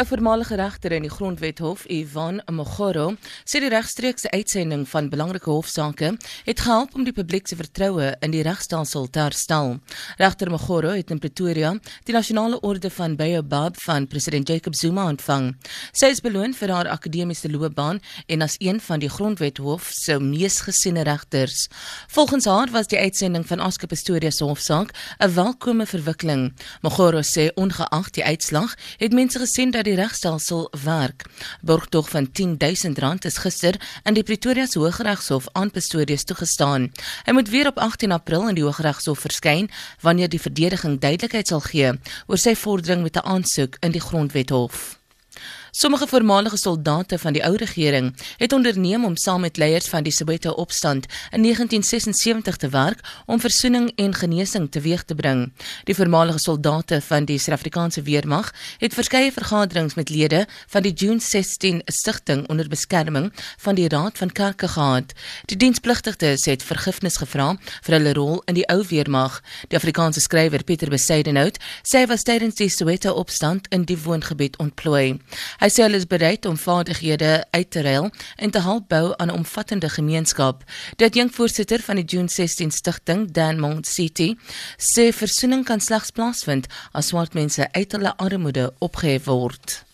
'n Voormalige regter in die Grondwethof, Ivan Mogoro, sê die regstreekse uitsending van belangrike hofsaake het gehelp om die publiek se vertroue in die regstelsel te herstel. Regter Mogoro het in Pretoria die nasionale orde van Baobab van president Jacob Zuma ontvang. Sy is beloon vir haar akademiese loopbaan en as een van die Grondwethof se mees gesiene regters. Volgens haar was die uitsending van Oscar Pistorius se hofsaak 'n welkome verwikkeling. Mogoro sê ongeag die uitslag het mense gesien dat die regstelsel werk. Borgtog van R10000 is gister in die Pretoria se Hooggeregshof aan Pistorius toegestaan. Hy moet weer op 18 April in die Hooggeregshof verskyn wanneer die verdediging duidelikheid sal gee oor sy vordering met 'n aansoek in die Grondwethof. Sommige voormalige soldate van die ou regering het onderneem om saam met leiers van die Soweto opstand in 1976 te werk om versoening en genesing teweeg te bring. Die voormalige soldate van die Suid-Afrikaanse weermag het verskeie vergaderings met lede van die June 16 stigting onder beskerming van die Raad van Kerke gehad. Die dienspligtiges het vergifnis gevra vir hulle rol in die ou weermag. Die Afrikaanse skrywer Pieter Besaidenhout sê hy was tydens die Soweto opstand in die woongebied ontplooi. Hy sê hulle is bereid om vaardighede uit te ruil en te help bou aan 'n omvattende gemeenskap. Dit jong voorsitter van die June 16 stigting, Dan Mount City, sê versoening kan slegs plaasvind as swart mense uit hulle armoede opgehef word.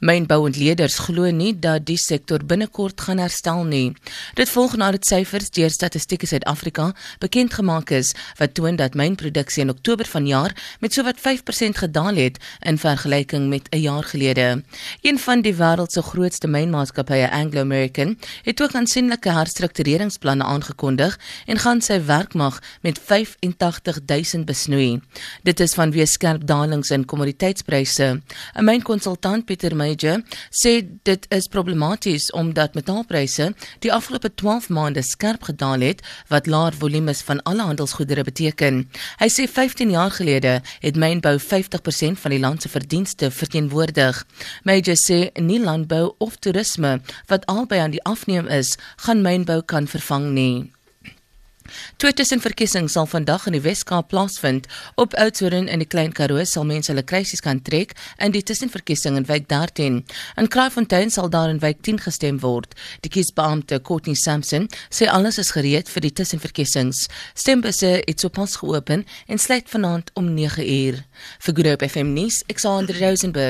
Mynbouendleerders glo nie dat die sektor binnekort gaan herstel nie. Dit volg nadat syfers deur Statistiek Suid-Afrika bekend gemaak is wat toon dat mynproduksie in Oktober vanjaar met sowat 5% gedaal het in vergelyking met 'n jaar gelede. Een van die wêreld se grootste mynmaatskappye, Anglo American, het ook aansienlike herstruktureringsplanne aangekondig en gaan sy werkmag met 85000 besnoei. Dit is vanweë skerp dalings in kommoditeitspryse. 'n Mynkonsultant Pieter May Major sê dit is problematies omdat metaalpryse die afgelope 12 maande skerp gedaal het wat laer volumes van alle handelsgoedere beteken. Hy sê 15 jaar gelede het mynbou 50% van die land se verdienste verteenwoordig. Major sê nie landbou of toerisme wat albei aan die afneem is, gaan mynbou kan vervang nie. Twee tussenverkiesings sal vandag in die Wes-Kaap plaasvind. Op Oudtshoorn in die Klein Karoo sal mense hulle kruisies kan trek in die tussenverkiesing in Wijk 13. In Kraaifontein sal daar in Wijk 10 gestem word. Die kiesbeampte Courtney Sampson sê alles is gereed vir die tussenverkiesings. Stembusse het sopas geopen en sluit vanaand om 9uur. Vir Groep FM nuus, Alexander Rosenburg.